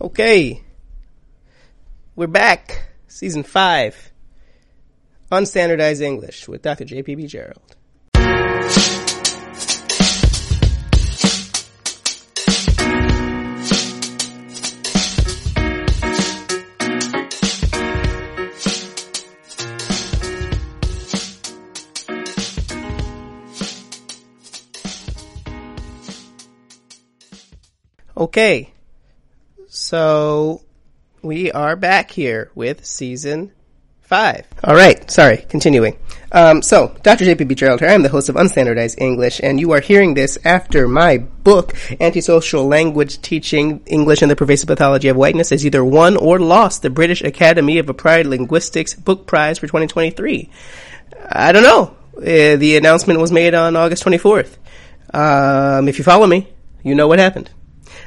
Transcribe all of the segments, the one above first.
Okay. We're back. Season 5. Unstandardized English with Dr. J.P.B. Gerald. Okay. So we are back here with season five. All right. Sorry. Continuing. Um, so, Dr. J.P.B. Gerald here. I'm the host of Unstandardized English, and you are hearing this after my book, Antisocial Language Teaching English and the Pervasive Pathology of Whiteness, has either won or lost the British Academy of Applied Linguistics Book Prize for 2023. I don't know. Uh, the announcement was made on August 24th. Um, if you follow me, you know what happened.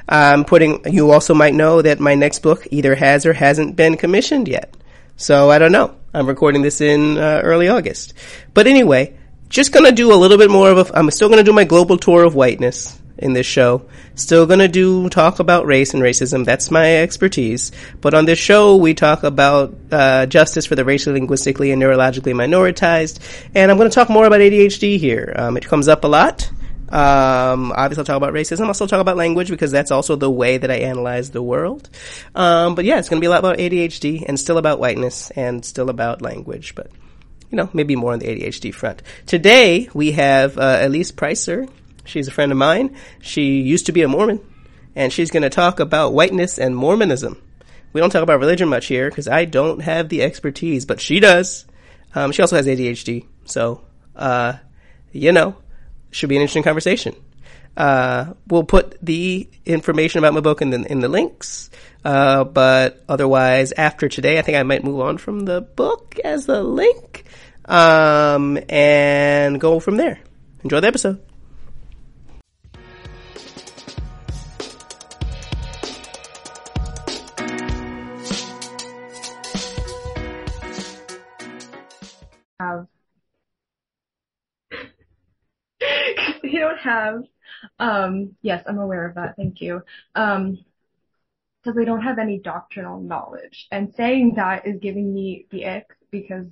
I'm putting, you also might know that my next book either has or hasn't been commissioned yet. So I don't know. I'm recording this in uh, early August. But anyway, just gonna do a little bit more of a, I'm still gonna do my global tour of whiteness in this show. Still gonna do talk about race and racism. That's my expertise. But on this show, we talk about uh, justice for the racially, linguistically, and neurologically minoritized. And I'm gonna talk more about ADHD here. Um, it comes up a lot. Um, obviously, I'll talk about racism. I'll still talk about language because that's also the way that I analyze the world. Um, but yeah, it's going to be a lot about ADHD and still about whiteness and still about language, but you know, maybe more on the ADHD front. Today we have uh, Elise Preisser. She's a friend of mine. She used to be a Mormon, and she's going to talk about whiteness and Mormonism. We don't talk about religion much here because I don't have the expertise, but she does. Um, she also has ADHD, so uh, you know should be an interesting conversation. Uh, we'll put the information about my book in the, in the links. Uh, but otherwise, after today, I think I might move on from the book as the link, um, and go from there. Enjoy the episode. Don't have um yes i'm aware of that thank you um because they don't have any doctrinal knowledge. And saying that is giving me the ick because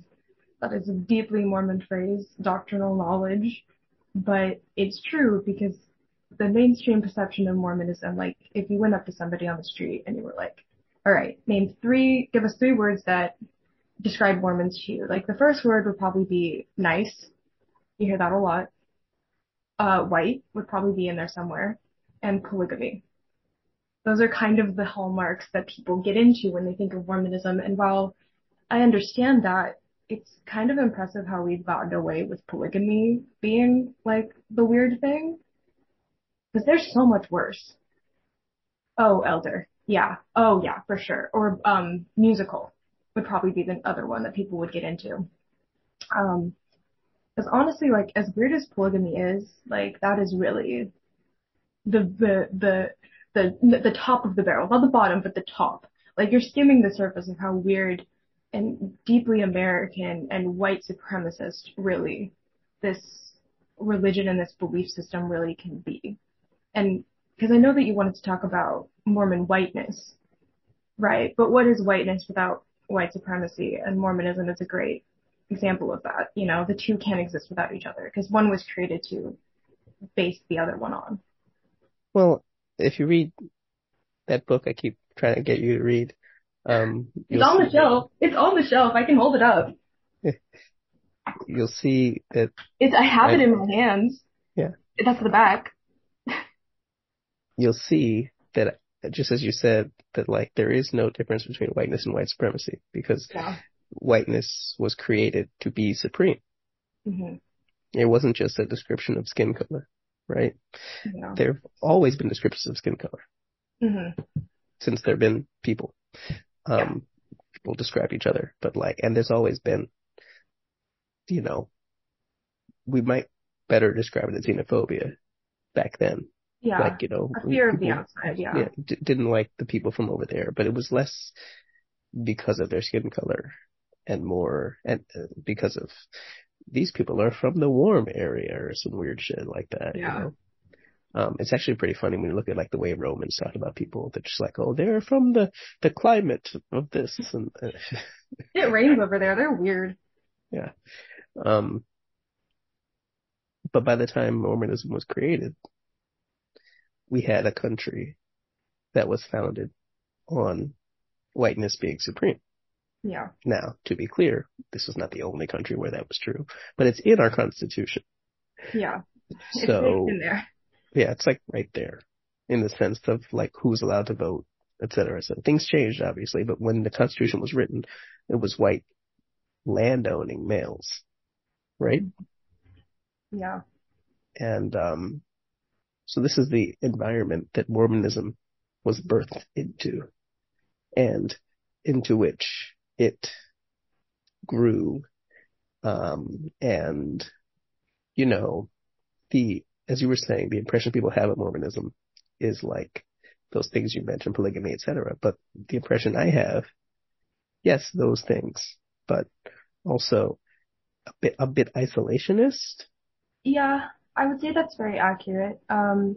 that is a deeply mormon phrase doctrinal knowledge. But it's true because the mainstream perception of mormonism like if you went up to somebody on the street and you were like all right name three give us three words that describe mormons to you like the first word would probably be nice. You hear that a lot uh, white would probably be in there somewhere, and polygamy. Those are kind of the hallmarks that people get into when they think of Mormonism. And while I understand that, it's kind of impressive how we've gotten away with polygamy being like the weird thing. Because there's so much worse. Oh, elder. Yeah. Oh, yeah, for sure. Or, um, musical would probably be the other one that people would get into. Um, because honestly, like as weird as polygamy is, like that is really the the the the the top of the barrel, not the bottom, but the top. Like you're skimming the surface of how weird and deeply American and white supremacist really this religion and this belief system really can be. And because I know that you wanted to talk about Mormon whiteness, right? But what is whiteness without white supremacy? And Mormonism is a great example of that. You know, the two can't exist without each other because one was created to base the other one on. Well, if you read that book I keep trying to get you to read, um, it's on the shelf. It's on the shelf. I can hold it up. you'll see that it's. I have I, it in my hands. Yeah. That's the back. you'll see that just as you said that like there is no difference between whiteness and white supremacy because yeah whiteness was created to be supreme. Mm-hmm. It wasn't just a description of skin color, right? Yeah. There have always been descriptions of skin color mm-hmm. since there have been people. Um, yeah. people describe each other, but like, and there's always been, you know, we might better describe it as xenophobia back then. Yeah. Like, you know, a fear people, of the outside. Yeah. yeah d- didn't like the people from over there, but it was less because of their skin color and more, and uh, because of these people are from the warm area or some weird shit like that. Yeah. You know? Um, it's actually pretty funny when you look at like the way Romans talk about people. They're just like, oh, they're from the the climate of this, and uh, It rains over there. They're weird. yeah. Um, but by the time Mormonism was created, we had a country that was founded on whiteness being supreme. Yeah. Now, to be clear, this is not the only country where that was true, but it's in our constitution. Yeah. So, there. yeah, it's like right there in the sense of like who's allowed to vote, et cetera. So things changed obviously, but when the constitution was written, it was white landowning males, right? Yeah. And, um, so this is the environment that Mormonism was birthed into and into which it grew. Um, and, you know, the, as you were saying, the impression people have of Mormonism is like those things you mentioned, polygamy, etc. But the impression I have, yes, those things, but also a bit, a bit isolationist. Yeah, I would say that's very accurate. Um,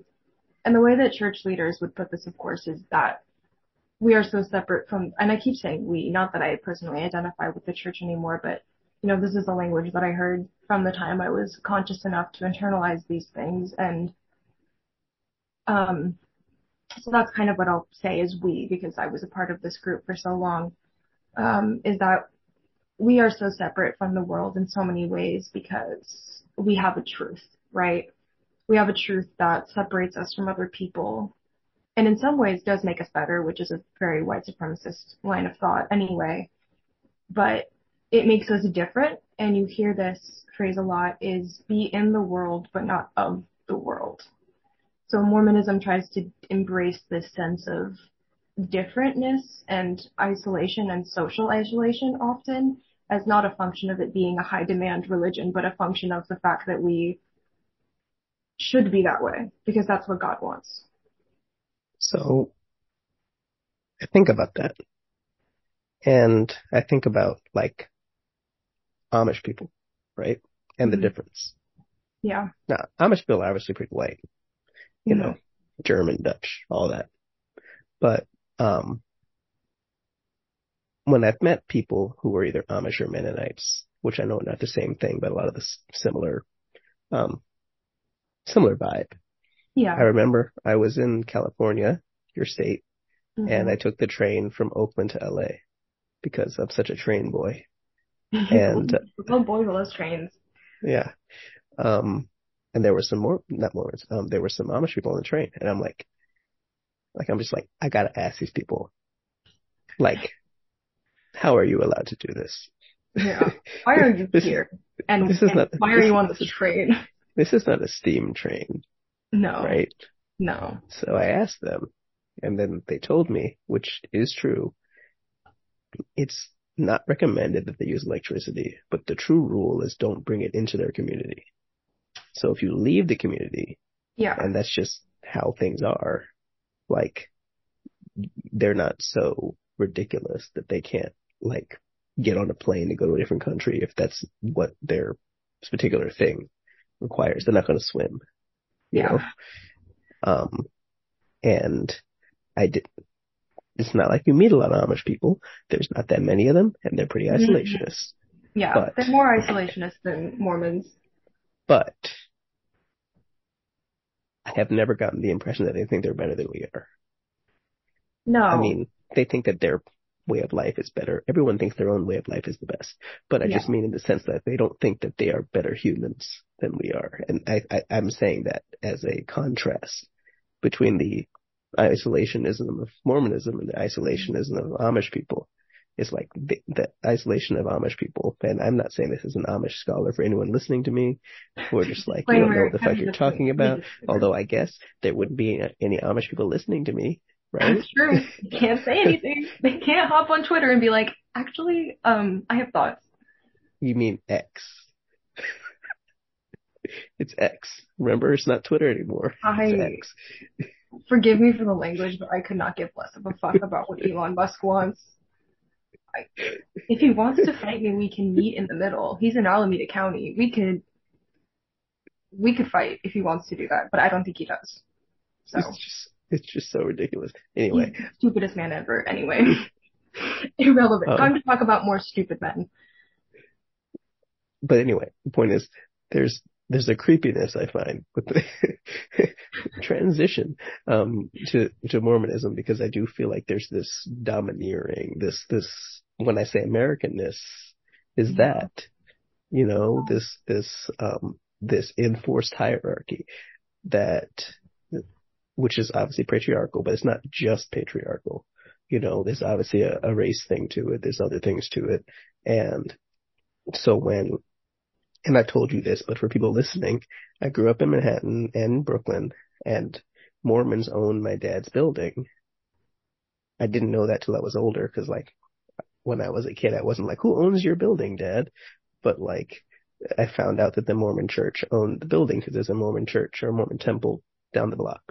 and the way that church leaders would put this, of course, is that we are so separate from, and I keep saying we, not that I personally identify with the church anymore, but you know, this is the language that I heard from the time I was conscious enough to internalize these things. And, um, so that's kind of what I'll say is we, because I was a part of this group for so long, um, is that we are so separate from the world in so many ways because we have a truth, right? We have a truth that separates us from other people and in some ways does make us better, which is a very white supremacist line of thought anyway. But it makes us different and you hear this phrase a lot is be in the world but not of the world. So Mormonism tries to embrace this sense of differentness and isolation and social isolation often as not a function of it being a high demand religion, but a function of the fact that we should be that way because that's what God wants. So I think about that. And I think about like Amish people, right? And the Mhm. difference. Yeah. Now, Amish people are obviously pretty white, you Mhm. know, German, Dutch, all that. But, um, when I've met people who were either Amish or Mennonites, which I know not the same thing, but a lot of the similar, um, similar vibe. Yeah. I remember I was in California, your state, Mhm. and I took the train from Oakland to LA because I'm such a train boy. and- oh boy, those trains. Yeah. Um, and there were some more, not Mormons, um, there were some Amish people on the train and I'm like, like, I'm just like, I gotta ask these people, like, how are you allowed to do this? Yeah. Why are you This- here? And, this is and not- why are you on this train? This is not a steam train, No. right? No. So I asked them and then they told me, which is true, it's not recommended that they use electricity, but the true rule is don't bring it into their community. So if you leave the community, Yeah. and that's just how things are, like, they're not so ridiculous that they can't, like, get on a plane to go to a different country if that's what their particular thing requires. They're not going to swim, you Yeah. know? Um, and I did, it's not like you meet a lot of Amish people. There's not that many of them, and they're pretty Mhm. isolationist. Yeah. But- They're more isolationist than Mormons. But I have never gotten the impression that they think they're better than we are. No. I mean, they think that their way of life is better. Everyone thinks their own way of life is the best. But I Yeah. just mean in the sense that they don't think that they are better humans than we are. And I, I, I'm saying that as a contrast between the isolationism of Mormonism and the isolationism of Amish people. It's like the, the isolation of Amish people. And I'm not saying this as an Amish scholar for anyone listening to me who are just like, you don't know what the fuck you're talking about. Although I guess there wouldn't be any Amish people listening to me, right? That's true. You can't say anything. They can't hop on Twitter and be like, actually, um, I have thoughts. You mean X. it's X. Remember, it's not Twitter anymore. I- It's X. Forgive me for the language, but I could not give less of a fuck about what Elon Musk wants. I, if he wants to fight me, we can meet in the middle. He's in Alameda County. We could, we could fight if he wants to do that, but I don't think he does. So it's just it's just so ridiculous. Anyway, stupidest man ever. Anyway, irrelevant. Um, Time to talk about more stupid men. but anyway, the point is there's there's a creepiness I find with the transition um to to Mormonism because I do feel like there's this domineering, this this when I say Americanness is that you know this this um this enforced hierarchy that which is obviously patriarchal, but it's not just patriarchal. You know, there's obviously a, a race thing to it. There's other things to it. And so when, and I told you this, but for people listening, I grew up in Manhattan and Brooklyn and Mormons own my dad's building. I didn't know that till I was older because like when I was a kid, I wasn't like, who owns your building, dad? But like, I found out that the Mormon church owned the building because there's a Mormon church or a Mormon temple down the block.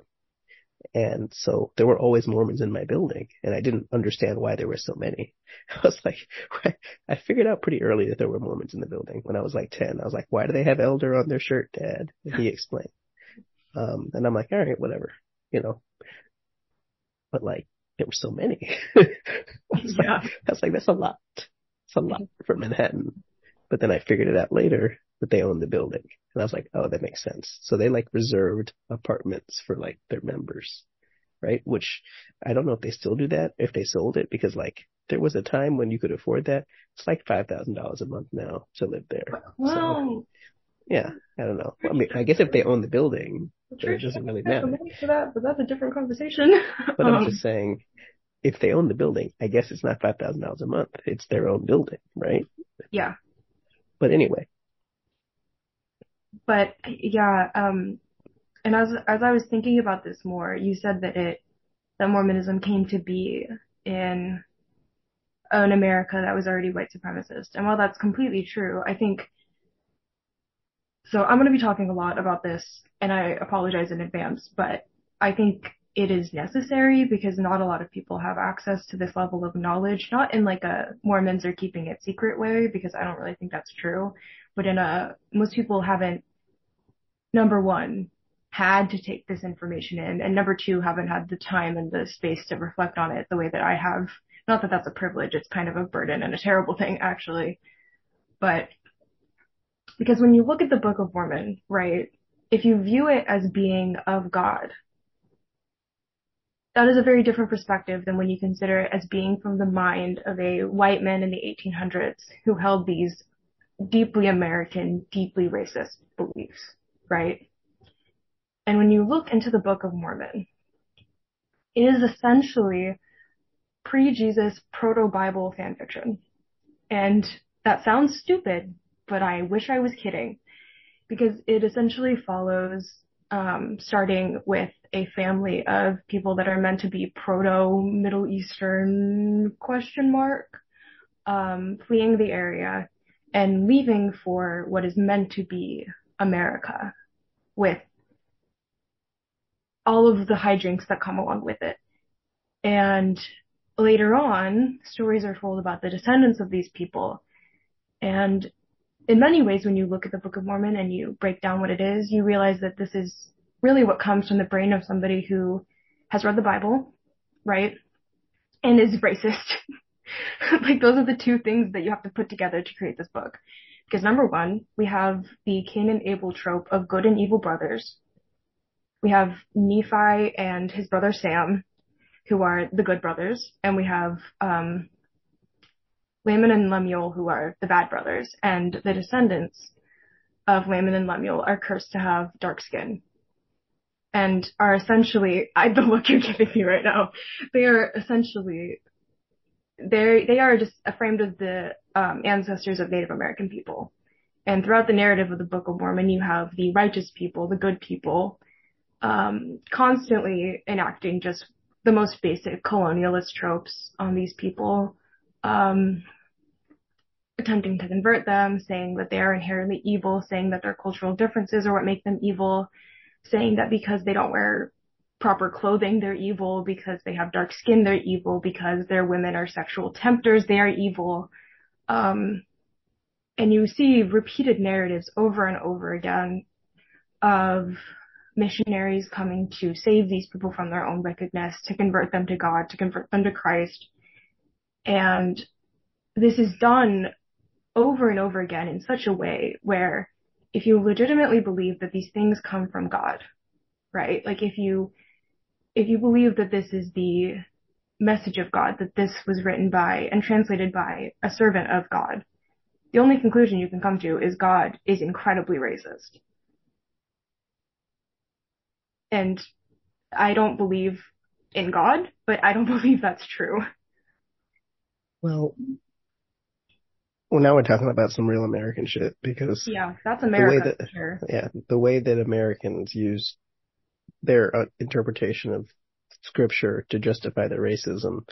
And so there were always Mormons in my building and I didn't understand why there were so many. I was like, I figured out pretty early that there were Mormons in the building when I was like 10. I was like, why do they have elder on their shirt, dad? And he explained. Um, and I'm like, all right, whatever, you know, but like there were so many. I was Yeah. like, I was like, that's a lot. It's a lot for Manhattan. But then I figured it out later that they own the building. And I was like, oh, that makes sense. So they like reserved apartments for like their members, right? Which I don't know if they still do that, if they sold it, because like there was a time when you could afford that. It's like $5,000 a month now to live there. Wow. Yeah, I don't know. I mean, I guess if they own the building, it doesn't really I have the matter. for that, but that's a different conversation. But I'm Um, just saying, if they own the building, I guess it's not $5,000 a month. It's their own building, right? yeah. But anyway, But yeah, um, and as as I was thinking about this more, you said that it that Mormonism came to be in an America that was already white supremacist. And while that's completely true, I think so I'm going to be talking a lot about this and I apologize in advance, but I think it is necessary because not a lot of people have access to this level of knowledge, not in like a Mormons are keeping it secret way because I don't really think that's true, but in a most people haven't number one had to take this information in and number two haven't had the time and the space to reflect on it the way that I have. Not that that's a privilege, it's kind of a burden and a terrible thing actually. But because when you look at the Book of Mormon, right, if you view it as being of God, that is a very different perspective than when you consider it as being from the mind of a white man in the 1800s who held these deeply American, deeply racist beliefs, right? And when you look into the Book of Mormon, it is essentially pre-Jesus proto-Bible fan fiction. And that sounds stupid, but I wish I was kidding because it essentially follows um, starting with a family of people that are meant to be proto Middle Eastern question mark, um, fleeing the area and leaving for what is meant to be America with all of the hijinks that come along with it. And later on, stories are told about the descendants of these people. And in many ways, when you look at the Book of Mormon and you break down what it is, you realize that this is really what comes from the brain of somebody who has read the Bible, right? And is racist. like those are the two things that you have to put together to create this book. Because number one, we have the Cain and Abel trope of good and evil brothers. We have Nephi and his brother Sam, who are the good brothers, and we have um, Laman and Lemuel, who are the bad brothers, and the descendants of Laman and Lemuel are cursed to have dark skin, and are essentially I the look you're giving me right now. They are essentially they they are just framed as the um, ancestors of Native American people. And throughout the narrative of the Book of Mormon, you have the righteous people, the good people, um, constantly enacting just the most basic colonialist tropes on these people, um, attempting to convert them, saying that they are inherently evil, saying that their cultural differences are what make them evil, saying that because they don't wear proper clothing, they're evil, because they have dark skin, they're evil, because their women are sexual tempters, they are evil. Um, and you see repeated narratives over and over again of missionaries coming to save these people from their own wickedness, to convert them to God, to convert them to Christ. And this is done over and over again in such a way where if you legitimately believe that these things come from God, right? Like if you, if you believe that this is the message of God, that this was written by and translated by a servant of God, the only conclusion you can come to is God is incredibly racist. And I don't believe in God, but I don't believe that's true. Well, well, now we're talking about some real American shit because yeah, that's America. That, sure. Yeah, the way that Americans use their uh, interpretation of scripture to justify their racism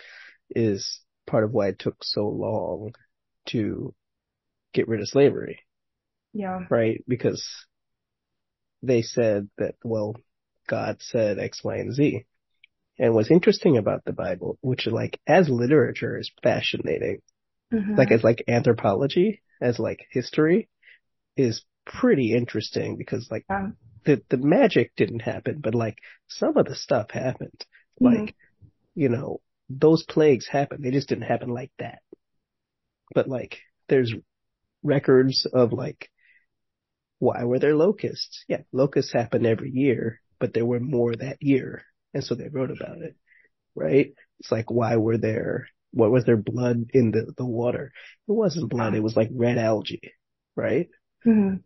is part of why it took so long to get rid of slavery. Yeah. Right? Because they said that, well, God said X, Y, and Z. And what's interesting about the Bible, which like as literature is fascinating, mm-hmm. like as like anthropology, as like history, is pretty interesting because like yeah. the the magic didn't happen, but like some of the stuff happened. Mm-hmm. Like, you know, those plagues happened. They just didn't happen like that. But like, there's records of like, why were there locusts? Yeah, locusts happen every year, but there were more that year. And so they wrote about it, right? It's like, why were there, what was there blood in the, the water? It wasn't blood. It was like red algae, right? Mm-hmm.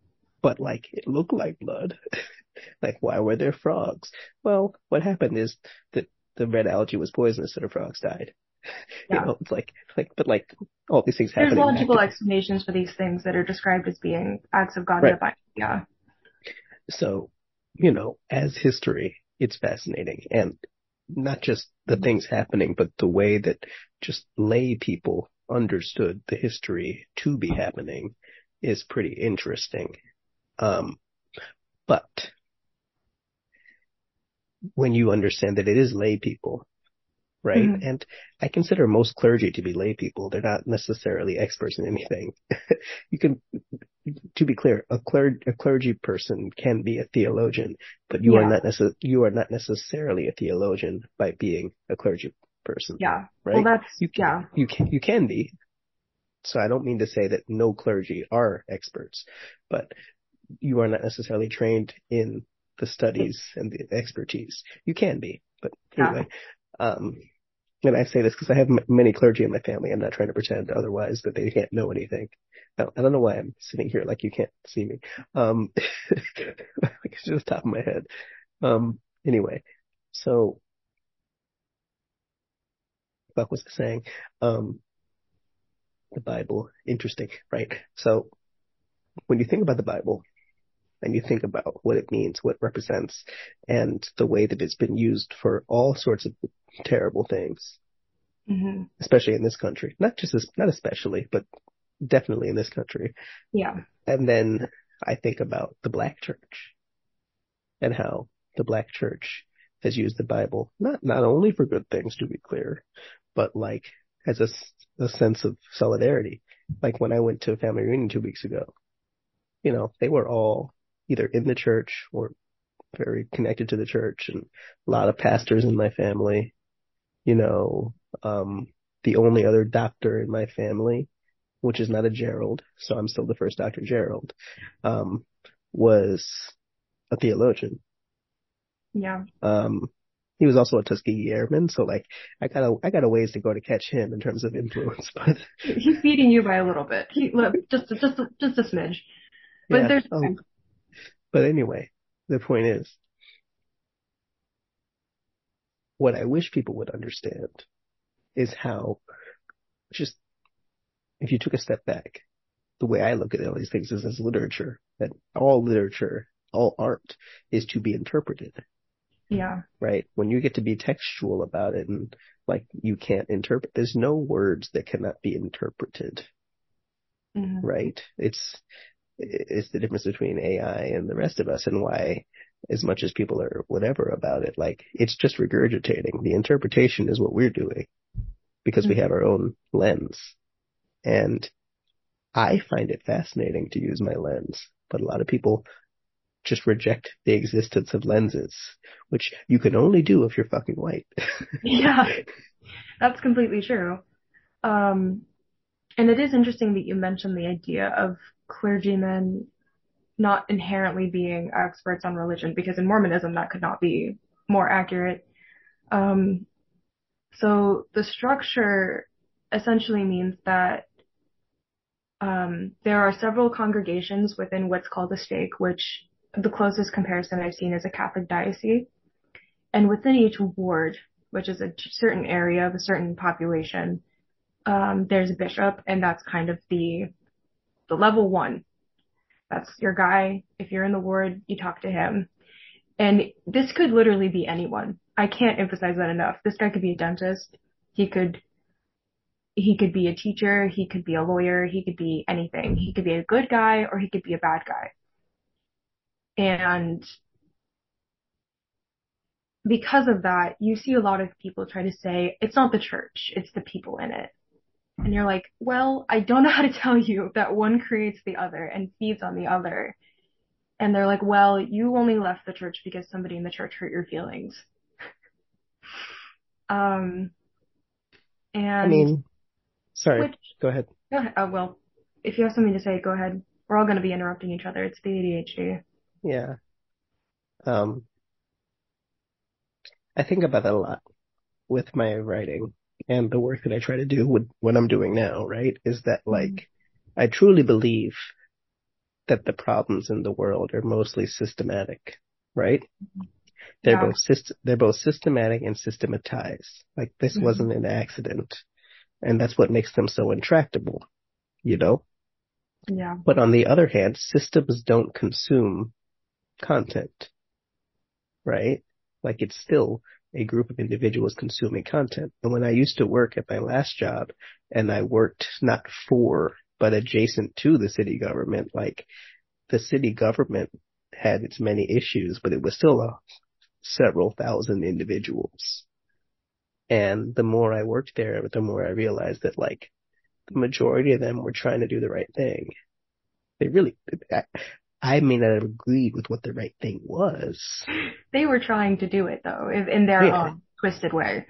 But like, it looked like blood. like, why were there frogs? Well, what happened is that the red algae was poisonous and the frogs died. Yeah. You know, it's like, like, but like, all these things happen. There's logical explanations for these things that are described as being acts of God right. Yeah. So, you know, as history, it's fascinating and not just the things happening, but the way that just lay people understood the history to be happening is pretty interesting. Um, but when you understand that it is lay people, right? Mm-hmm. And I consider most clergy to be lay people. They're not necessarily experts in anything. you can, to be clear, a, cler- a clergy person can be a theologian, but you yeah. are not necess- you are not necessarily a theologian by being a clergy person. Yeah. Right. Well, that's, you can, yeah. You can, you can be. So I don't mean to say that no clergy are experts, but you are not necessarily trained in the studies and the expertise. You can be, but anyway, um, and I say this because I have m- many clergy in my family. I'm not trying to pretend otherwise that they can't know anything. I don't, I don't know why I'm sitting here like you can't see me. Um, like it's just top of my head. Um, anyway, so what was I saying? Um, the Bible, interesting, right? So when you think about the Bible, and you think about what it means, what it represents, and the way that it's been used for all sorts of terrible things, mm-hmm. especially in this country. Not just as, not especially, but definitely in this country. Yeah. And then I think about the black church and how the black church has used the Bible not not only for good things, to be clear, but like as a, a sense of solidarity. Like when I went to a family reunion two weeks ago, you know, they were all either in the church or very connected to the church and a lot of pastors in my family. You know, um, the only other doctor in my family, which is not a Gerald, so I'm still the first Dr. Gerald, um, was a theologian. Yeah. Um, he was also a Tuskegee Airman, so like I got a I got a ways to go to catch him in terms of influence. But he's beating you by a little bit. He just just just a smidge. But yeah, there's um, but anyway, the point is, what I wish people would understand is how just, if you took a step back, the way I look at all these things is as literature, that all literature, all art is to be interpreted. Yeah. Right? When you get to be textual about it and like you can't interpret, there's no words that cannot be interpreted. Mm-hmm. Right? It's, is the difference between AI and the rest of us and why as much as people are whatever about it, like it's just regurgitating. The interpretation is what we're doing because mm-hmm. we have our own lens. And I find it fascinating to use my lens, but a lot of people just reject the existence of lenses, which you can only do if you're fucking white. yeah, that's completely true. Um, and it is interesting that you mentioned the idea of clergymen not inherently being experts on religion, because in Mormonism that could not be more accurate. Um, so the structure essentially means that um, there are several congregations within what's called a stake, which the closest comparison I've seen is a Catholic diocese. And within each ward, which is a certain area of a certain population, um, there's a bishop, and that's kind of the the level one. That's your guy. If you're in the ward, you talk to him. And this could literally be anyone. I can't emphasize that enough. This guy could be a dentist. He could he could be a teacher, he could be a lawyer, he could be anything. He could be a good guy or he could be a bad guy. And because of that, you see a lot of people try to say, it's not the church, it's the people in it. And you're like, well, I don't know how to tell you that one creates the other and feeds on the other. And they're like, well, you only left the church because somebody in the church hurt your feelings. um, and I mean, sorry, which, go ahead. Go ahead. Oh, well, if you have something to say, go ahead. We're all going to be interrupting each other. It's the ADHD. Yeah. Um, I think about that a lot with my writing and the work that I try to do with what I'm doing now, right? Is that Mm-hmm. like, I truly believe that the problems in the world are mostly systematic, right? They're Yeah. both syst- they're both systematic and systematized. Like this Mhm. wasn't an accident. And that's what makes them so intractable, you know? Yeah. But on the other hand, systems don't consume content, right? Like it's still a group of individuals consuming content. And when I used to work at my last job and I worked not for, but adjacent to the city government, like the city government had its many issues, but it was still a several thousand individuals. And the more I worked there, the more I realized that like the majority of them were trying to do the right thing. They really, I may not have agreed with what the right thing was. They were trying to do it though, in their Yeah. own twisted way.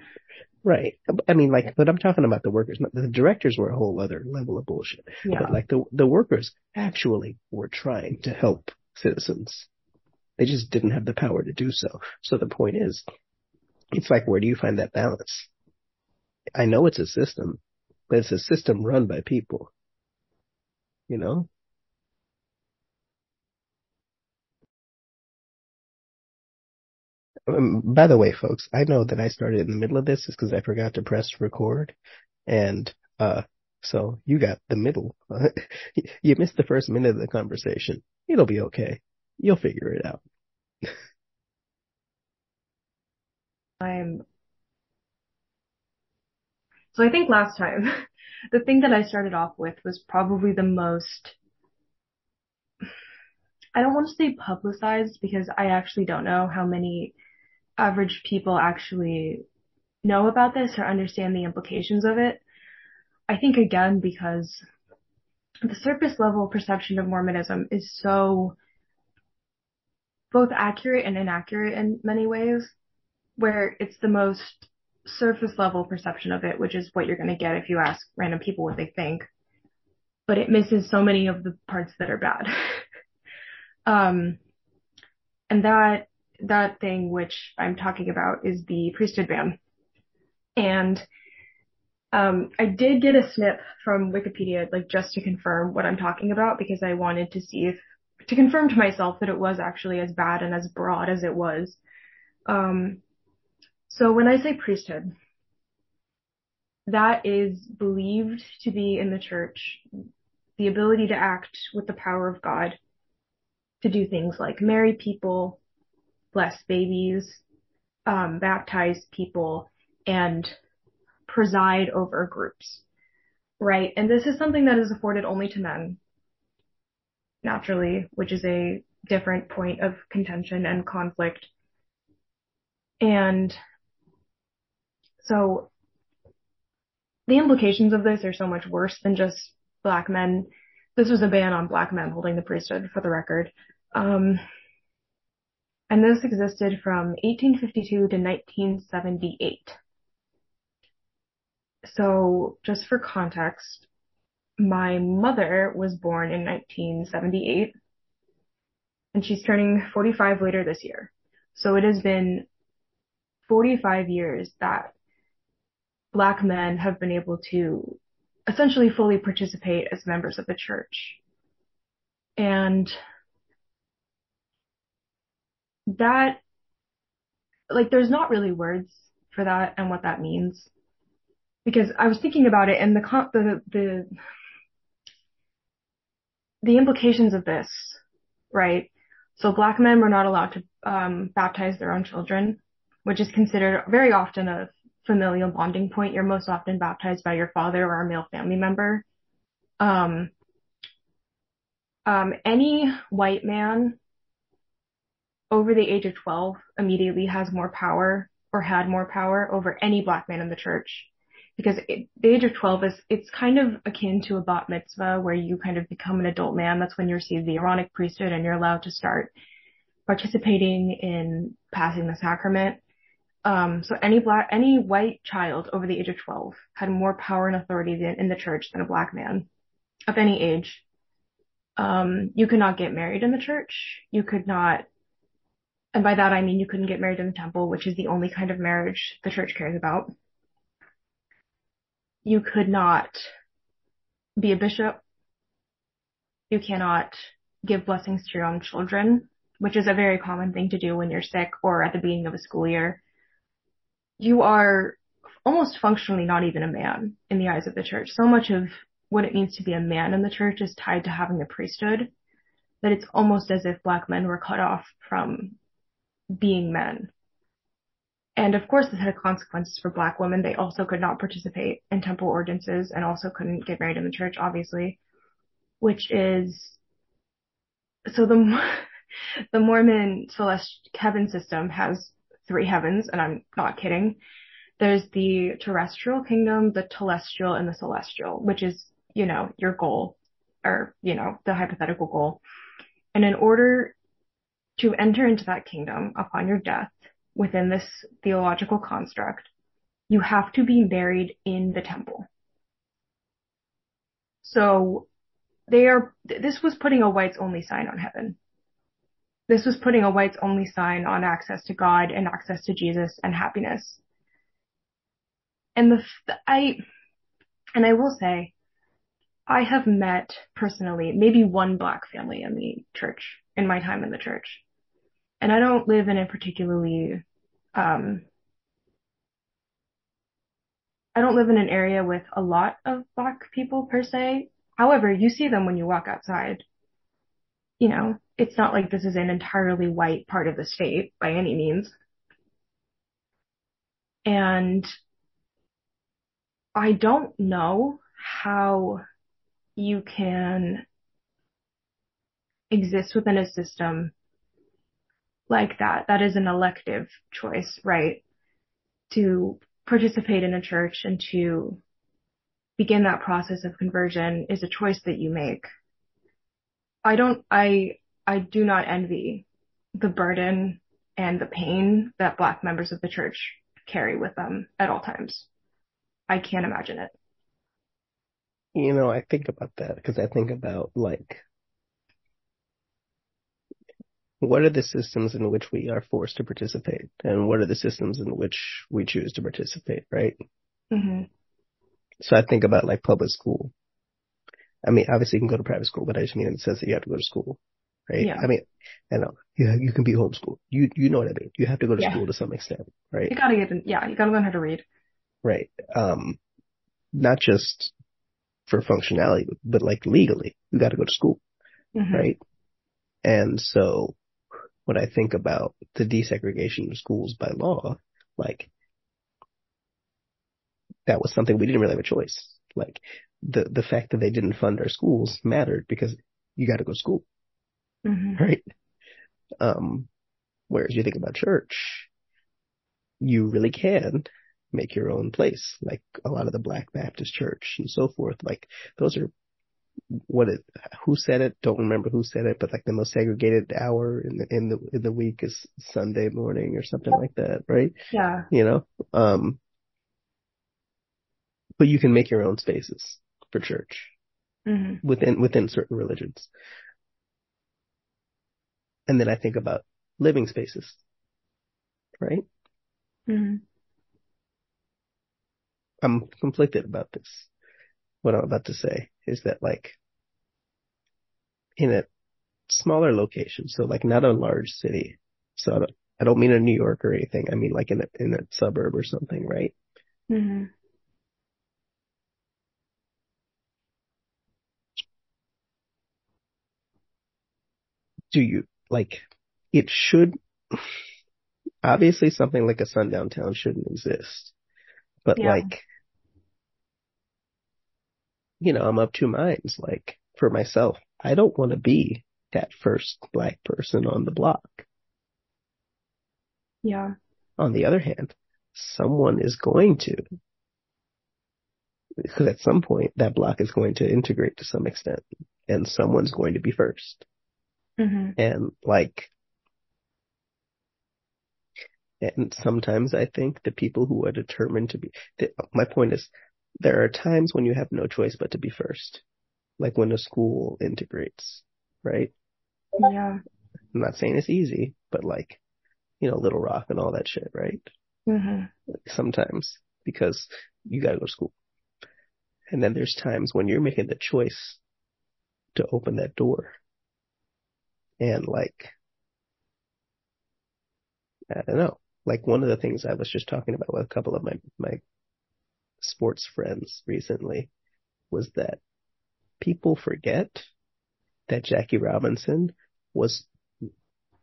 Right. I mean, like, but I'm talking about the workers. The directors were a whole other level of bullshit. Yeah. But like the the workers actually were trying to help citizens. They just didn't have the power to do so. So the point is, it's like, where do you find that balance? I know it's a system, but it's a system run by people. You know? Um, by the way, folks, I know that I started in the middle of this just because I forgot to press record. And, uh, so you got the middle. you missed the first minute of the conversation. It'll be okay. You'll figure it out. I'm. So I think last time, the thing that I started off with was probably the most. I don't want to say publicized because I actually don't know how many average people actually know about this or understand the implications of it. I think again because the surface level perception of Mormonism is so both accurate and inaccurate in many ways, where it's the most surface level perception of it, which is what you're going to get if you ask random people what they think. But it misses so many of the parts that are bad. um, and that, that thing which I'm talking about is the priesthood ban. And, um, I did get a snip from Wikipedia, like just to confirm what I'm talking about because I wanted to see if, to confirm to myself that it was actually as bad and as broad as it was. Um, so when I say priesthood, that is believed to be in the church the ability to act with the power of God to do things like marry people, bless babies, um, baptize people, and preside over groups. Right? And this is something that is afforded only to men, naturally, which is a different point of contention and conflict. And so the implications of this are so much worse than just black men. This was a ban on black men holding the priesthood for the record. Um, And this existed from 1852 to 1978. So just for context, my mother was born in 1978 and she's turning 45 later this year. So it has been 45 years that black men have been able to essentially fully participate as members of the church. And that, like, there's not really words for that and what that means. Because I was thinking about it and the, the, the, the implications of this, right? So black men were not allowed to um, baptize their own children, which is considered very often a familial bonding point. You're most often baptized by your father or a male family member. Um, um, any white man over the age of 12 immediately has more power or had more power over any black man in the church. Because it, the age of 12 is, it's kind of akin to a bat mitzvah where you kind of become an adult man. That's when you receive the Aaronic priesthood and you're allowed to start participating in passing the sacrament. Um, so any black, any white child over the age of 12 had more power and authority than, in the church than a black man of any age. Um, you could not get married in the church. You could not, and by that I mean you couldn't get married in the temple, which is the only kind of marriage the church cares about. You could not be a bishop. You cannot give blessings to your own children, which is a very common thing to do when you're sick or at the beginning of a school year you are almost functionally not even a man in the eyes of the church. So much of what it means to be a man in the church is tied to having the priesthood that it's almost as if black men were cut off from being men. And of course, this had consequences for black women. They also could not participate in temple ordinances and also couldn't get married in the church, obviously, which is, so the, the Mormon celestial heaven system has three heavens, and I'm not kidding. There's the terrestrial kingdom, the telestial, and the celestial, which is, you know, your goal, or, you know, the hypothetical goal. And in order to enter into that kingdom upon your death within this theological construct, you have to be buried in the temple. So they are, this was putting a whites only sign on heaven. This was putting a whites only sign on access to God and access to Jesus and happiness. And the, I, and I will say, I have met personally maybe one black family in the church in my time in the church. And I don't live in a particularly, um, I don't live in an area with a lot of black people per se. However, you see them when you walk outside. You know, it's not like this is an entirely white part of the state by any means. And I don't know how you can exist within a system like that. That is an elective choice, right? To participate in a church and to begin that process of conversion is a choice that you make. I don't, I, I do not envy the burden and the pain that black members of the church carry with them at all times. I can't imagine it. You know, I think about that because I think about like, what are the systems in which we are forced to participate and what are the systems in which we choose to participate, right? Mm-hmm. So I think about like public school. I mean, obviously you can go to private school, but I just mean in the sense that you have to go to school right? Yeah. I mean, I know you you can be homeschooled. You you know what I mean. You have to go to yeah. school to some extent, right? You gotta get in, yeah. You gotta learn how to read. Right. Um, not just for functionality, but like legally, you got to go to school, mm-hmm. right? And so, when I think about the desegregation of schools by law, like that was something we didn't really have a choice. Like the the fact that they didn't fund our schools mattered because you got to go to school mm-hmm. right? Um, whereas you think about church, you really can make your own place, like a lot of the Black Baptist church and so forth. Like those are what it, who said it? Don't remember who said it, but like the most segregated hour in the, in the, in the week is Sunday morning or something like that, right? Yeah. You know, um, but you can make your own spaces for church Mm-hmm. within, within certain religions. And then I think about living spaces, right? Mm-hmm. I'm conflicted about this. What I'm about to say is that like in a smaller location, so like not a large city. So I don't, I don't mean in New York or anything. I mean like in a, in a suburb or something, right? Mm-hmm. Do you like it should obviously something like a sundown town shouldn't exist. But Yeah. like you know, I'm of two minds. Like for myself, I don't want to be that first black person on the block. Yeah. On the other hand, someone is going to, because at some point that block is going to integrate to some extent and someone's going to be first. Mm-hmm. And like, and sometimes I think the people who are determined to be, the, my point is there are times when you have no choice but to be first. Like when a school integrates, right? Yeah. I'm not saying it's easy, but like, you know, Little Rock and all that shit, right? Mm-hmm. Sometimes because you gotta go to school. And then there's times when you're making the choice to open that door. And like, I don't know, like one of the things I was just talking about with a couple of my, my sports friends recently was that people forget that Jackie Robinson was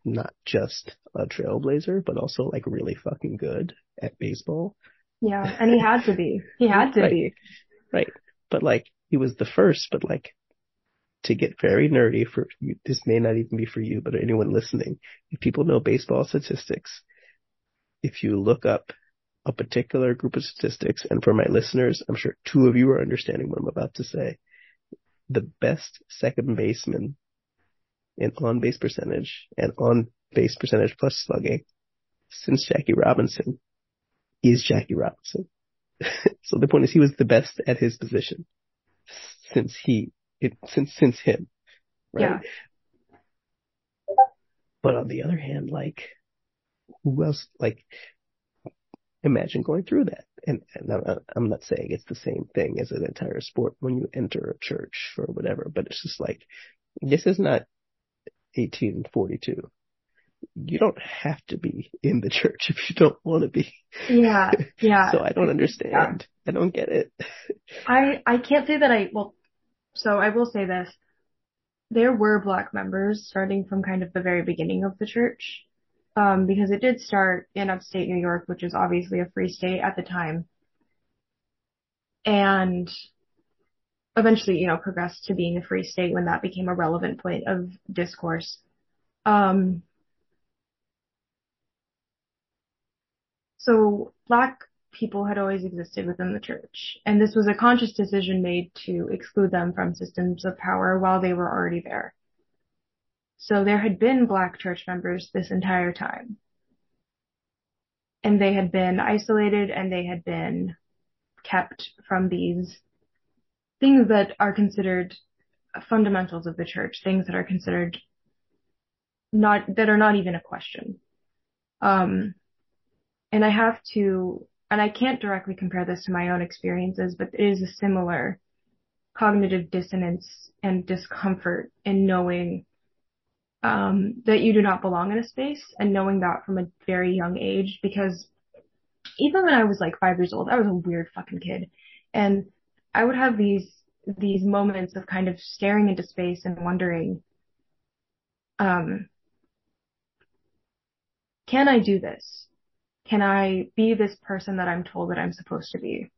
not just a trailblazer, but also like really fucking good at baseball. Yeah. And he had to be. He had to Right. be. Right. But like he was the first, but like to get very nerdy for you, this may not even be for you, but anyone listening, if people know baseball statistics, if you look up a particular group of statistics, and for my listeners, I'm sure two of you are understanding what I'm about to say. The best second baseman in on base percentage and on base percentage plus slugging since Jackie Robinson is Jackie Robinson. so the point is he was the best at his position since he, it, since, since him. Right? Yeah. But on the other hand, like, who else, like, imagine going through that. And, and I'm, I'm not saying it's the same thing as an entire sport when you enter a church or whatever, but it's just like, this is not 1842. You don't have to be in the church if you don't want to be. Yeah. Yeah. So I don't understand. I don't get it. I I can't say that I well so I will say this. There were black members starting from kind of the very beginning of the church. Um, because it did start in upstate New York, which is obviously a free state at the time. And eventually, you know, progressed to being a free state when that became a relevant point of discourse. Um, so black people had always existed within the church, and this was a conscious decision made to exclude them from systems of power while they were already there. So there had been black church members this entire time. And they had been isolated and they had been kept from these things that are considered fundamentals of the church, things that are considered not, that are not even a question. Um, and I have to, and I can't directly compare this to my own experiences, but it is a similar cognitive dissonance and discomfort in knowing um, that you do not belong in a space and knowing that from a very young age because even when I was like five years old, I was a weird fucking kid and I would have these, these moments of kind of staring into space and wondering, um, can I do this? Can I be this person that I'm told that I'm supposed to be?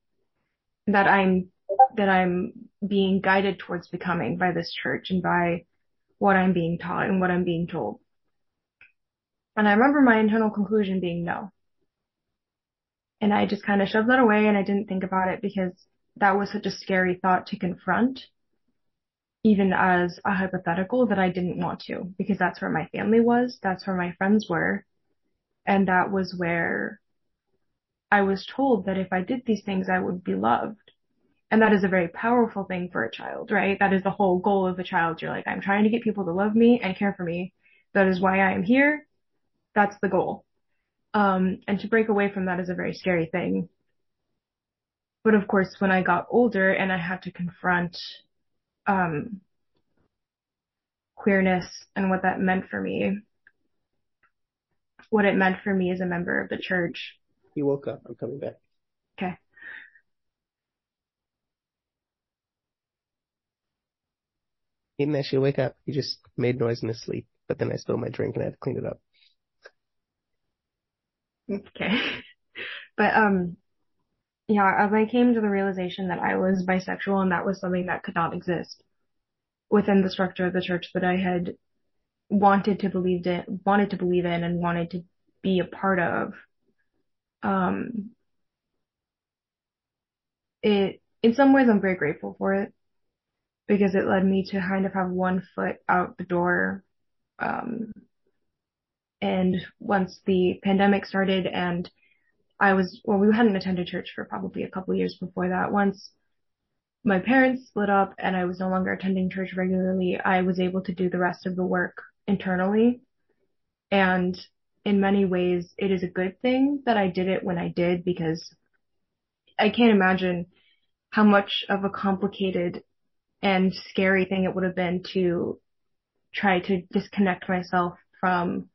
That I'm, that I'm being guided towards becoming by this church and by what I'm being taught and what I'm being told. And I remember my internal conclusion being no. And I just kind of shoved that away and I didn't think about it because that was such a scary thought to confront. even as a hypothetical that I didn't want to because that's where my family was, that's where my friends were, and that was where I was told that if I did these things, I would be loved. And that is a very powerful thing for a child, right? That is the whole goal of a child. You're like, I'm trying to get people to love me and care for me. That is why I am here. That's the goal. Um, and to break away from that is a very scary thing. But of course, when I got older and I had to confront, um, queerness and what that meant for me, what it meant for me as a member of the church. You woke up. I'm coming back. Okay. He didn't actually wake up. He just made noise in his sleep. But then I spilled my drink and I had to clean it up. Okay. But um yeah, as I came to the realization that I was bisexual and that was something that could not exist within the structure of the church that I had wanted to believe in, wanted to believe in and wanted to be a part of. Um it in some ways I'm very grateful for it because it led me to kind of have one foot out the door um and once the pandemic started and I was, well, we hadn't attended church for probably a couple years before that. Once my parents split up and I was no longer attending church regularly, I was able to do the rest of the work internally. And in many ways, it is a good thing that I did it when I did because I can't imagine how much of a complicated and scary thing it would have been to try to disconnect myself from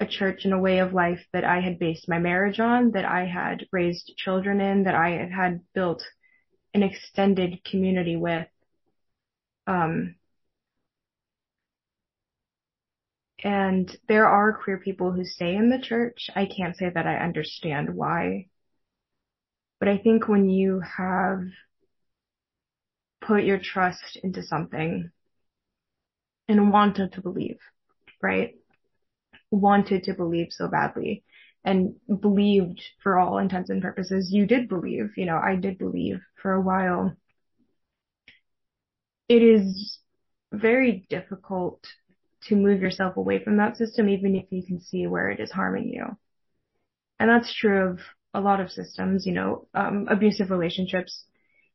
a church and a way of life that I had based my marriage on, that I had raised children in, that I had, built an extended community with. Um, and there are queer people who stay in the church. I can't say that I understand why. But I think when you have put your trust into something and wanted to believe, right? wanted to believe so badly and believed for all intents and purposes. You did believe, you know, I did believe for a while. It is very difficult to move yourself away from that system, even if you can see where it is harming you. And that's true of a lot of systems, you know, um, abusive relationships.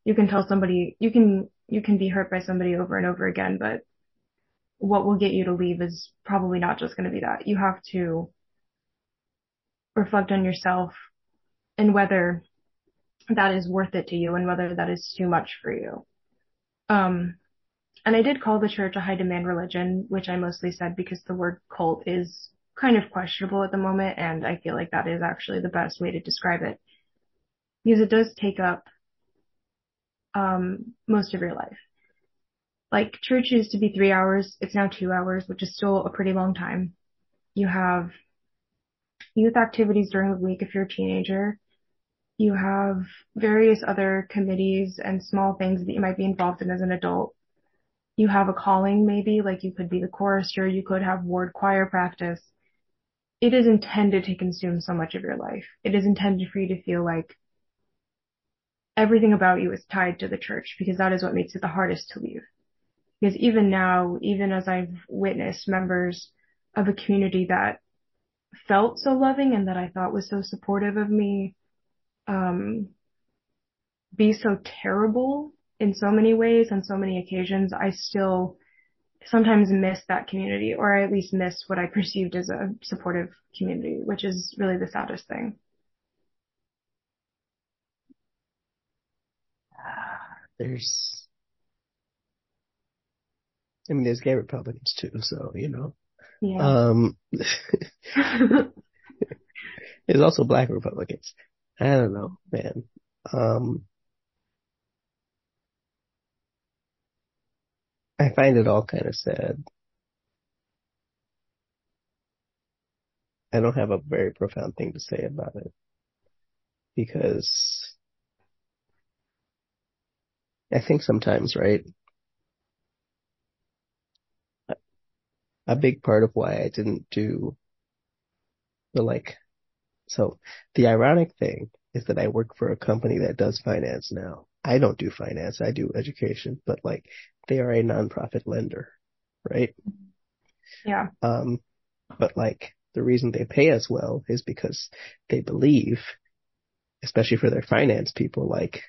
You can tell somebody, you can, you can be hurt by somebody over and over again, but what will get you to leave is probably not just going to be that. You have to reflect on yourself and whether that is worth it to you and whether that is too much for you. Um, and I did call the church a high demand religion, which I mostly said because the word cult is kind of questionable at the moment. And I feel like that is actually the best way to describe it because it does take up, um, most of your life. Like church used to be three hours. It's now two hours, which is still a pretty long time. You have youth activities during the week if you're a teenager. You have various other committees and small things that you might be involved in as an adult. You have a calling maybe, like you could be the chorister, you could have ward choir practice. It is intended to consume so much of your life. It is intended for you to feel like everything about you is tied to the church because that is what makes it the hardest to leave. Because even now, even as I've witnessed members of a community that felt so loving and that I thought was so supportive of me, um, be so terrible in so many ways on so many occasions, I still sometimes miss that community or I at least miss what I perceived as a supportive community, which is really the saddest thing. There's I mean, there's gay Republicans too, so you know. Yeah. Um, there's also black Republicans. I don't know, man. Um, I find it all kind of sad. I don't have a very profound thing to say about it because I think sometimes, right? a big part of why I didn't do the like, so the ironic thing is that I work for a company that does finance now. I don't do finance. I do education, but like they are a nonprofit lender, right? Yeah. Um, but like the reason they pay us well is because they believe, especially for their finance people, like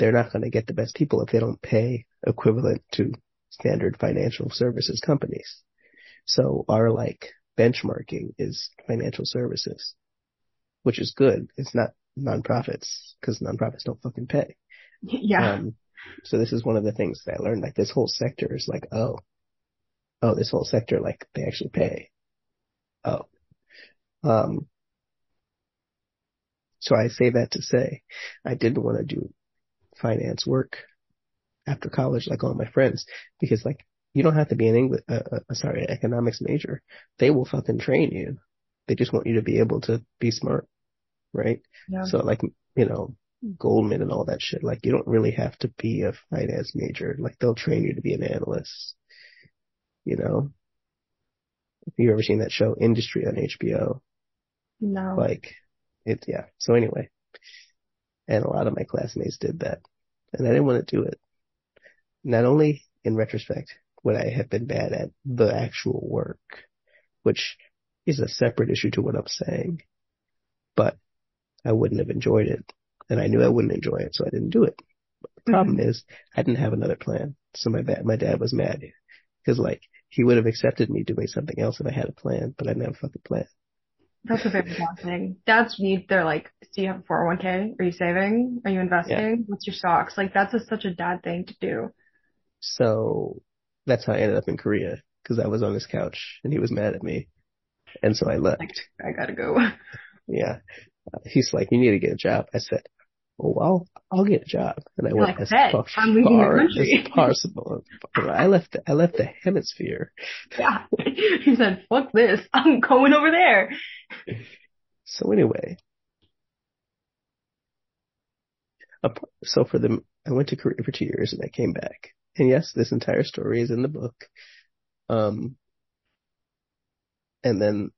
they're not going to get the best people if they don't pay equivalent to standard financial services companies. So our like benchmarking is financial services, which is good. It's not nonprofits because nonprofits don't fucking pay. Yeah. Um, so this is one of the things that I learned. Like this whole sector is like, oh, oh, this whole sector, like they actually pay. Oh, um, so I say that to say I didn't want to do finance work after college like all my friends because like you don't have to be an English, uh, uh, sorry, economics major. They will fucking train you. They just want you to be able to be smart, right? Yeah. So like, you know, Goldman and all that shit, like you don't really have to be a finance major. Like they'll train you to be an analyst, you know? Have you ever seen that show Industry on HBO? No. Like it, yeah. So anyway, and a lot of my classmates did that and I didn't want to do it. Not only in retrospect would I have been bad at the actual work, which is a separate issue to what I'm saying, but I wouldn't have enjoyed it and I knew I wouldn't enjoy it, so I didn't do it. But the problem Mhm. is I didn't have another plan. So my dad, my dad was mad because like he would have accepted me doing something else if I had a plan, but I didn't have a fucking plan. That's a very thing. Dads need, they're like, do you have a 401k? Are you saving? Are you investing? What's your stocks? Like that's a, such a dad thing to do. So that's how I ended up in Korea because I was on his couch and he was mad at me. And so I left. Like, I gotta go. Yeah. Uh, he's like, you need to get a job. I said, oh, well, I'll get a job. And I You're went like, as far I'm leaving the far country." as possible. I left, I left the hemisphere. yeah. He said, fuck this. I'm going over there. So anyway, so for the, I went to Korea for two years and I came back. And yes, this entire story is in the book. Um, and then,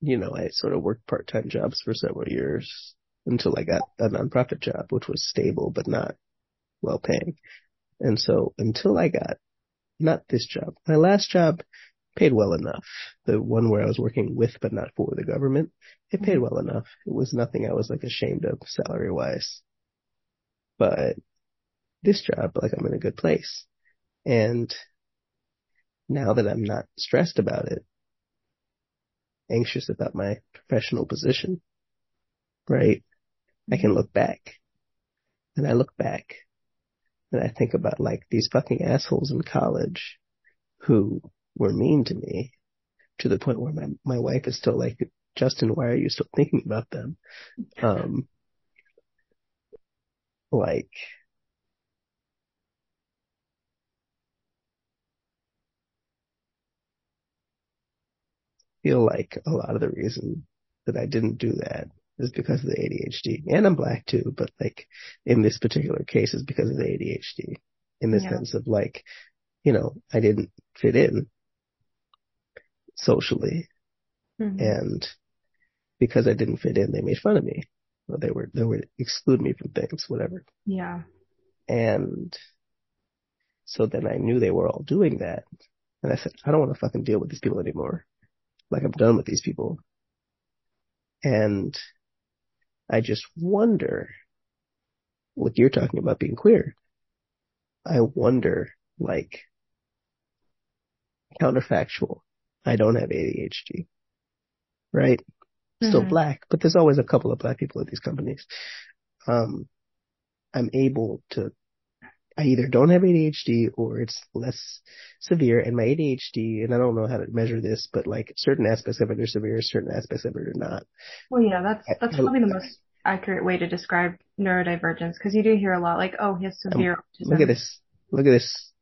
you know, I sort of worked part-time jobs for several years until I got a nonprofit job, which was stable, but not well paying. And so until I got not this job, my last job paid well enough. The one where I was working with, but not for the government, it paid mm-hmm. well enough. It was nothing I was like ashamed of salary wise. But this job, like I'm in a good place. And now that I'm not stressed about it, anxious about my professional position, right? I can look back and I look back and I think about like these fucking assholes in college who were mean to me to the point where my, my wife is still like, Justin, why are you still thinking about them? Um, like, feel like a lot of the reason that I didn't do that is because of the ADHD. And I'm black too, but like in this particular case is because of the ADHD. In the Yeah. sense of like, you know, I didn't fit in socially Mhm. and because I didn't fit in, they made fun of me. Or they were, they would exclude me from things, whatever. Yeah. And so then I knew they were all doing that. And I said, I don't want to fucking deal with these people anymore. Like I'm done with these people. And I just wonder, like you're talking about being queer. I wonder, like, counterfactual. I don't have ADHD. Right? Still Mhm. black, but there's always a couple of black people at these companies. Um, I'm able to, I either don't have ADHD or it's less severe and my ADHD, and I don't know how to measure this, but like certain aspects of it are severe, certain aspects of it are not. Well, yeah, that's, that's I- probably the most accurate way to describe neurodivergence because you do hear a lot like, oh, he has um, severe autism. Look at this. Look at this.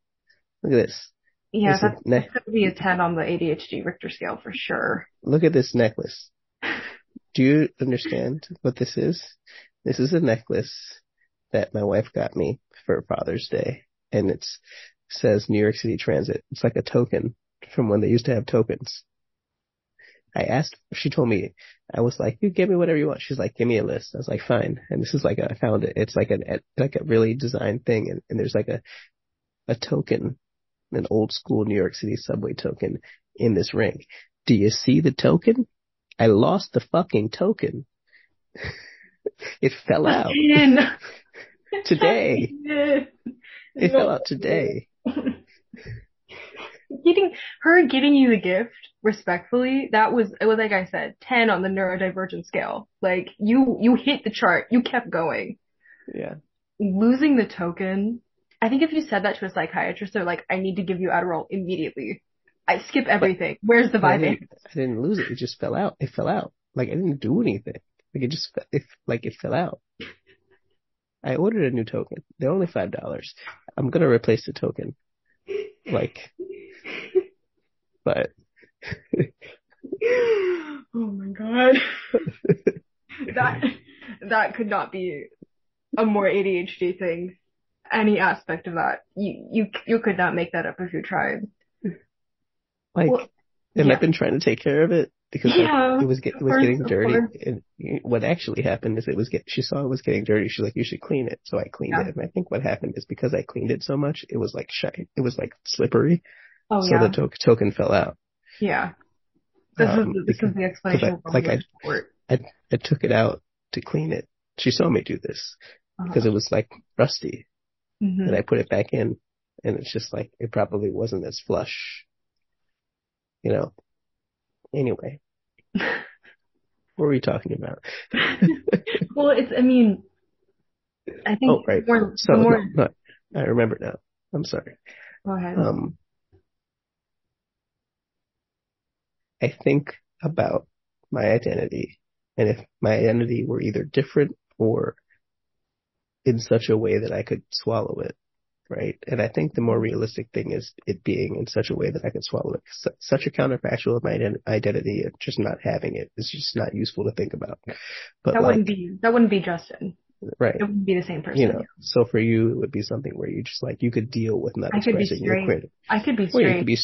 Look at this. Yeah, Listen, that's, ne- that's going to be a 10 on the ADHD Richter scale for sure. Look at this necklace. Do you understand what this is? This is a necklace that my wife got me for Father's Day and it says New York City Transit. It's like a token from when they used to have tokens. I asked, she told me, I was like, you give me whatever you want. She's like, give me a list. I was like, fine. And this is like, a, I found it. It's like an, like a really designed thing. And, and there's like a, a token, an old school New York City subway token in this ring. Do you see the token? I lost the fucking token. it fell out oh, today. It fell out today. getting her getting you the gift respectfully, that was it was like I said, ten on the neurodivergent scale. Like you you hit the chart, you kept going. Yeah. Losing the token. I think if you said that to a psychiatrist, they're like, I need to give you Adderall immediately. I skip everything. But, Where's the Vyvanse? I didn't, I didn't lose it. It just fell out. It fell out. Like I didn't do anything. Like it just it like it fell out. I ordered a new token. They're only five dollars. I'm gonna replace the token. Like but oh my god. that that could not be a more ADHD thing. Any aspect of that. You you you could not make that up if you tried. Like well, and yeah. I've been trying to take care of it because yeah, like, it was get, it was getting dirty. And what actually happened is it was get she saw it was getting dirty. She's like, "You should clean it." So I cleaned yeah. it, and I think what happened is because I cleaned it so much, it was like shiny. It was like slippery. Oh, so yeah. the to- token fell out. Yeah. This um, is, this because, is the explanation. I, like I, I, I took it out to clean it. She saw me do this uh-huh. because it was like rusty, mm-hmm. and I put it back in, and it's just like it probably wasn't as flush. You know. Anyway, what were we talking about? well, it's. I mean, I think. Oh right. More, so more... No, no, I remember now. I'm sorry. Go ahead. Um, I think about my identity and if my identity were either different or in such a way that I could swallow it, right? And I think the more realistic thing is it being in such a way that I could swallow it. such a counterfactual of my identity and just not having it is just not useful to think about. But that like, wouldn't be that wouldn't be Justin. Right. It wouldn't be the same person. You know, so for you, it would be something where you just like, you could deal with not I expressing your queer. I could be straight. Well, you could be,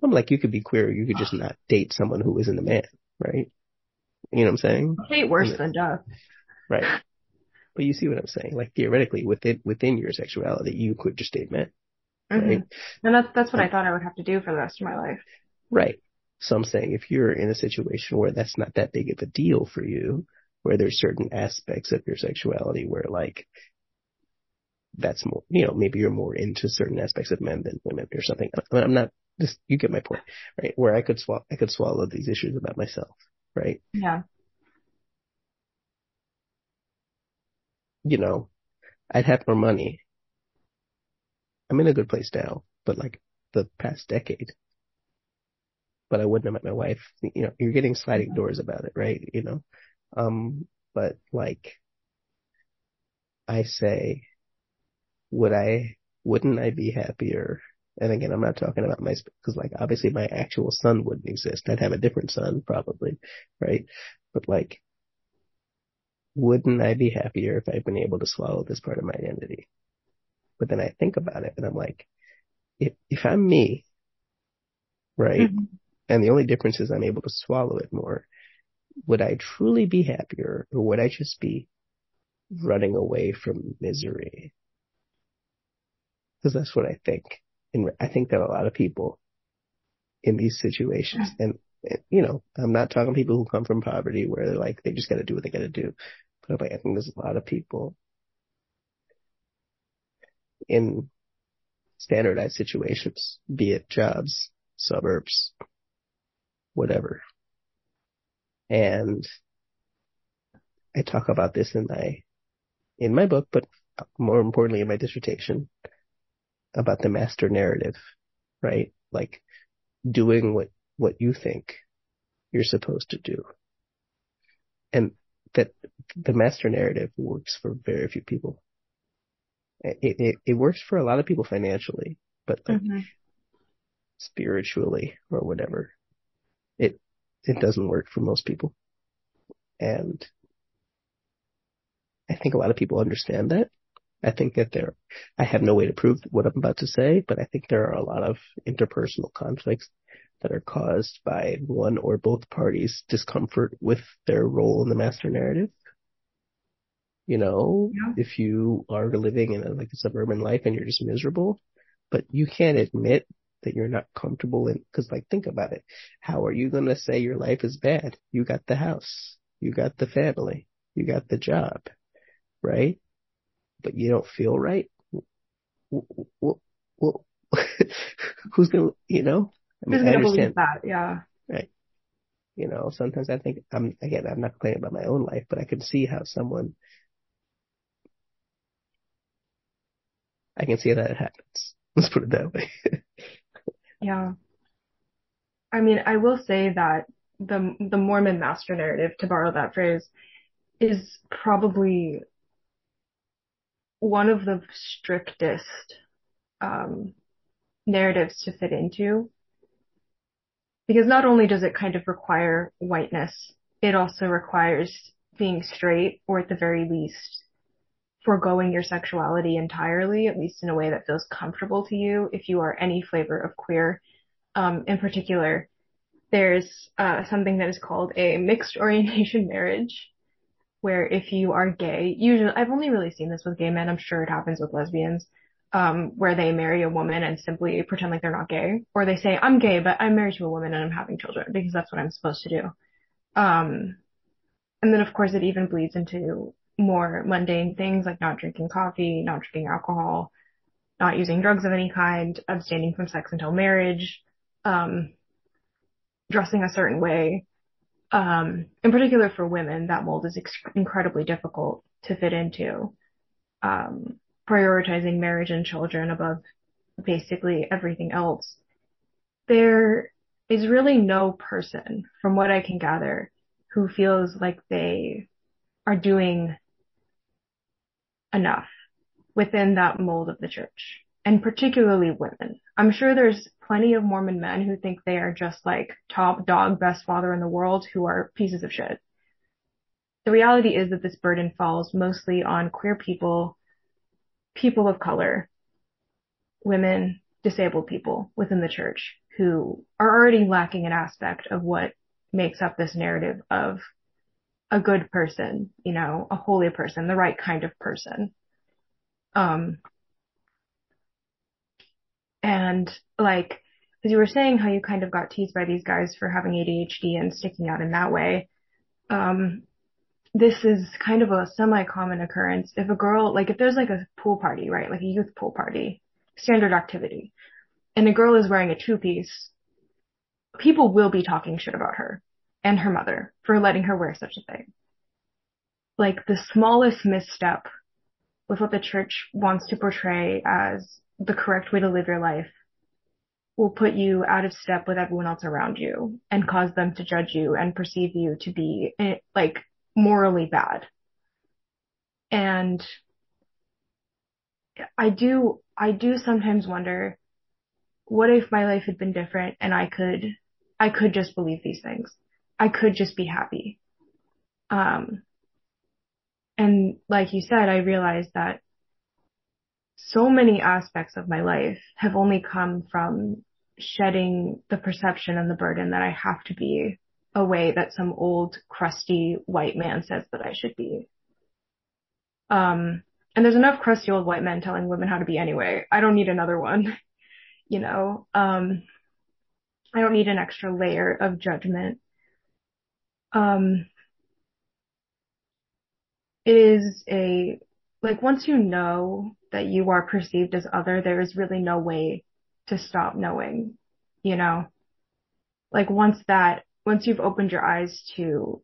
well, like you could be queer, you could just not date someone who isn't a man, right? You know what I'm saying? I hate worse than death. Right. But you see what I'm saying? Like theoretically, within, within your sexuality, you could just date men. Mm-hmm. Right? And that's, that's what I thought I would have to do for the rest of my life. Right. So I'm saying if you're in a situation where that's not that big of a deal for you, where there's certain aspects of your sexuality where like that's more, you know, maybe you're more into certain aspects of men than women or something. I'm not just, you get my point, right? Where I could swallow, I could swallow these issues about myself, right? Yeah. You know, I'd have more money. I'm in a good place now, but like the past decade, but I wouldn't have met my wife. You know, you're getting sliding doors about it, right? You know, um, but like, I say, would I, wouldn't I be happier? And again, I'm not talking about my, cause like obviously my actual son wouldn't exist. I'd have a different son probably, right? But like, wouldn't I be happier if I'd been able to swallow this part of my identity? But then I think about it and I'm like, if, if I'm me, right? Mm-hmm. And the only difference is I'm able to swallow it more would I truly be happier or would I just be running away from misery? Because that's what I think. And I think that a lot of people in these situations, and, you know, I'm not talking people who come from poverty where they're like, they just gotta do what they gotta do. But I think there's a lot of people in standardized situations, be it jobs, suburbs, whatever, and I talk about this in my, in my book, but more importantly in my dissertation about the master narrative, right? Like doing what, what you think you're supposed to do. And that the master narrative works for very few people. It, it, it works for a lot of people financially, but like mm-hmm. spiritually or whatever, it it doesn't work for most people. And I think a lot of people understand that. I think that there, I have no way to prove what I'm about to say, but I think there are a lot of interpersonal conflicts that are caused by one or both parties' discomfort with their role in the master narrative. You know, yeah. if you are living in a, like a suburban life and you're just miserable, but you can't admit that you're not comfortable in, cause like think about it. How are you going to say your life is bad? You got the house, you got the family, you got the job, right? But you don't feel right. Well, well, who's gonna, you know? I mean, who's gonna believe that? Yeah. Right. You know, sometimes I think I'm again, I'm not complaining about my own life, but I can see how someone I can see that it happens. Let's put it that way. yeah. I mean, I will say that the the Mormon master narrative, to borrow that phrase, is probably one of the strictest um, narratives to fit into. Because not only does it kind of require whiteness, it also requires being straight or at the very least foregoing your sexuality entirely, at least in a way that feels comfortable to you if you are any flavor of queer. Um, in particular, there's uh, something that is called a mixed orientation marriage, where if you are gay, usually I've only really seen this with gay men. I'm sure it happens with lesbians, um, where they marry a woman and simply pretend like they're not gay, or they say I'm gay but I'm married to a woman and I'm having children because that's what I'm supposed to do. Um, and then of course it even bleeds into more mundane things like not drinking coffee, not drinking alcohol, not using drugs of any kind, abstaining from sex until marriage, um, dressing a certain way. Um, in particular for women, that mold is ex- incredibly difficult to fit into. Um, prioritizing marriage and children above basically everything else. There is really no person, from what I can gather, who feels like they are doing enough within that mold of the church, and particularly women. I'm sure there's plenty of Mormon men who think they are just like top dog, best father in the world who are pieces of shit. The reality is that this burden falls mostly on queer people, people of color, women, disabled people within the church who are already lacking an aspect of what makes up this narrative of a good person, you know, a holy person, the right kind of person. Um, and like, as you were saying how you kind of got teased by these guys for having ADHD and sticking out in that way, um, this is kind of a semi-common occurrence. If a girl, like if there's like a pool party, right, like a youth pool party, standard activity, and a girl is wearing a two-piece, people will be talking shit about her and her mother for letting her wear such a thing. Like the smallest misstep with what the church wants to portray as the correct way to live your life will put you out of step with everyone else around you and cause them to judge you and perceive you to be eh, like morally bad. And I do, I do sometimes wonder, what if my life had been different and I could, I could just believe these things? I could just be happy. Um, and like you said, I realized that so many aspects of my life have only come from shedding the perception and the burden that I have to be a way that some old crusty white man says that I should be. Um, and there's enough crusty old white men telling women how to be anyway. I don't need another one, you know, um, I don't need an extra layer of judgment um, it is a, like once you know that you are perceived as other, there is really no way to stop knowing, you know? Like once that, once you've opened your eyes to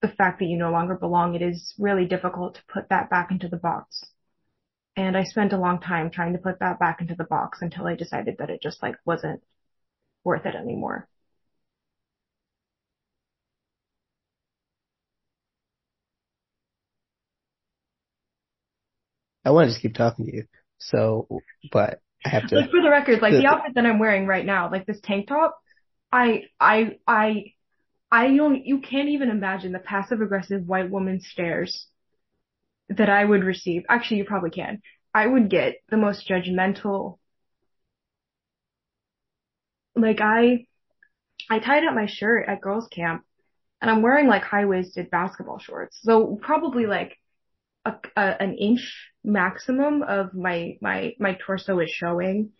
the fact that you no longer belong, it is really difficult to put that back into the box. And I spent a long time trying to put that back into the box until I decided that it just like wasn't worth it anymore. I want to just keep talking to you. So, but I have to. Like for the record, like the, the outfit that I'm wearing right now, like this tank top, I, I, I, I don't, you can't even imagine the passive aggressive white woman stares that I would receive. Actually, you probably can. I would get the most judgmental. Like I, I tied up my shirt at girls camp and I'm wearing like high waisted basketball shorts. So probably like a, a, an inch maximum of my, my, my torso is showing.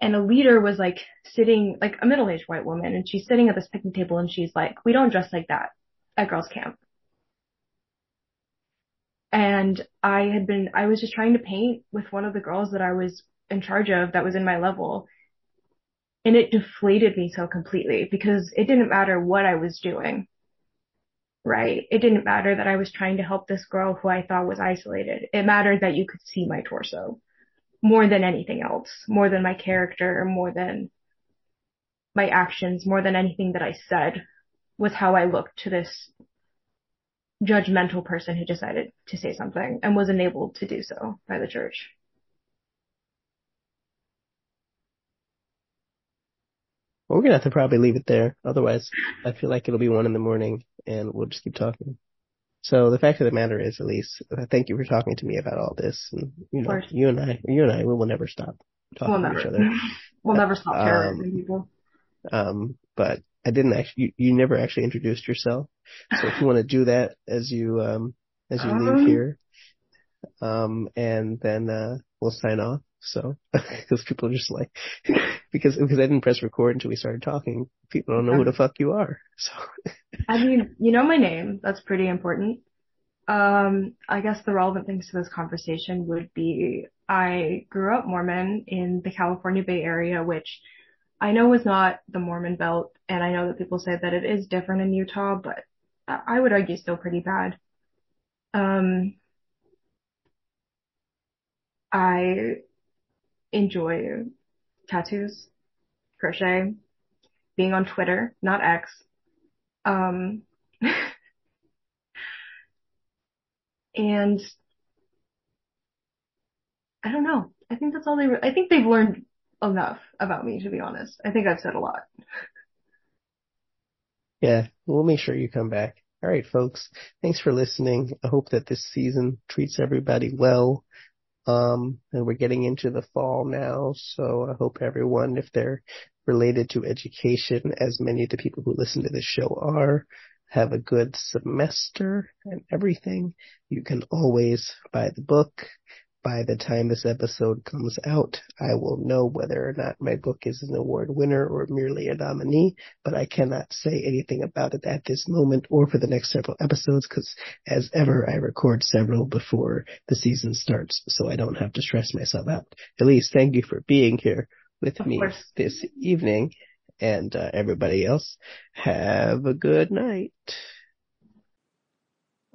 And a leader was like sitting, like a middle-aged white woman, and she's sitting at this picnic table and she's like, we don't dress like that at girls camp. And I had been, I was just trying to paint with one of the girls that I was in charge of that was in my level. And it deflated me so completely because it didn't matter what I was doing right? It didn't matter that I was trying to help this girl who I thought was isolated. It mattered that you could see my torso more than anything else, more than my character, more than my actions, more than anything that I said was how I looked to this judgmental person who decided to say something and was enabled to do so by the church. Well, we're gonna have to probably leave it there. Otherwise, I feel like it'll be one in the morning and we'll just keep talking. So the fact of the matter is, Elise, thank you for talking to me about all this. And, you know, you and I, you and I, we will never stop talking we'll never. to each other. we'll never stop terrorizing um, people. Um, but I didn't actually, you, you, never actually introduced yourself. So if you want to do that as you, um, as you um, leave here, um, and then, uh, we'll sign off. So, because people are just like, because because I didn't press record until we started talking. People don't know who the fuck you are. So, I mean, you know my name. That's pretty important. Um, I guess the relevant things to this conversation would be I grew up Mormon in the California Bay Area, which I know is not the Mormon Belt, and I know that people say that it is different in Utah, but I would argue still pretty bad. Um, I enjoy tattoos, crochet, being on Twitter, not X. Um, and I don't know. I think that's all they, re- I think they've learned enough about me, to be honest. I think I've said a lot. Yeah, we'll make sure you come back. All right, folks. Thanks for listening. I hope that this season treats everybody well. Um, and we're getting into the fall now, so I hope everyone, if they're related to education, as many of the people who listen to this show are, have a good semester and everything. You can always buy the book by the time this episode comes out, I will know whether or not my book is an award winner or merely a nominee, but I cannot say anything about it at this moment or for the next several episodes because as ever, I record several before the season starts, so I don't have to stress myself out. Elise, thank you for being here with of me course. this evening and uh, everybody else. Have a good night.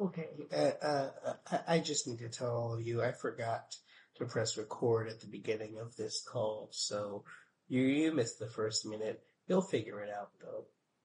Okay, uh, uh, I just need to tell all of you I forgot to press record at the beginning of this call, so you, you missed the first minute. You'll figure it out though.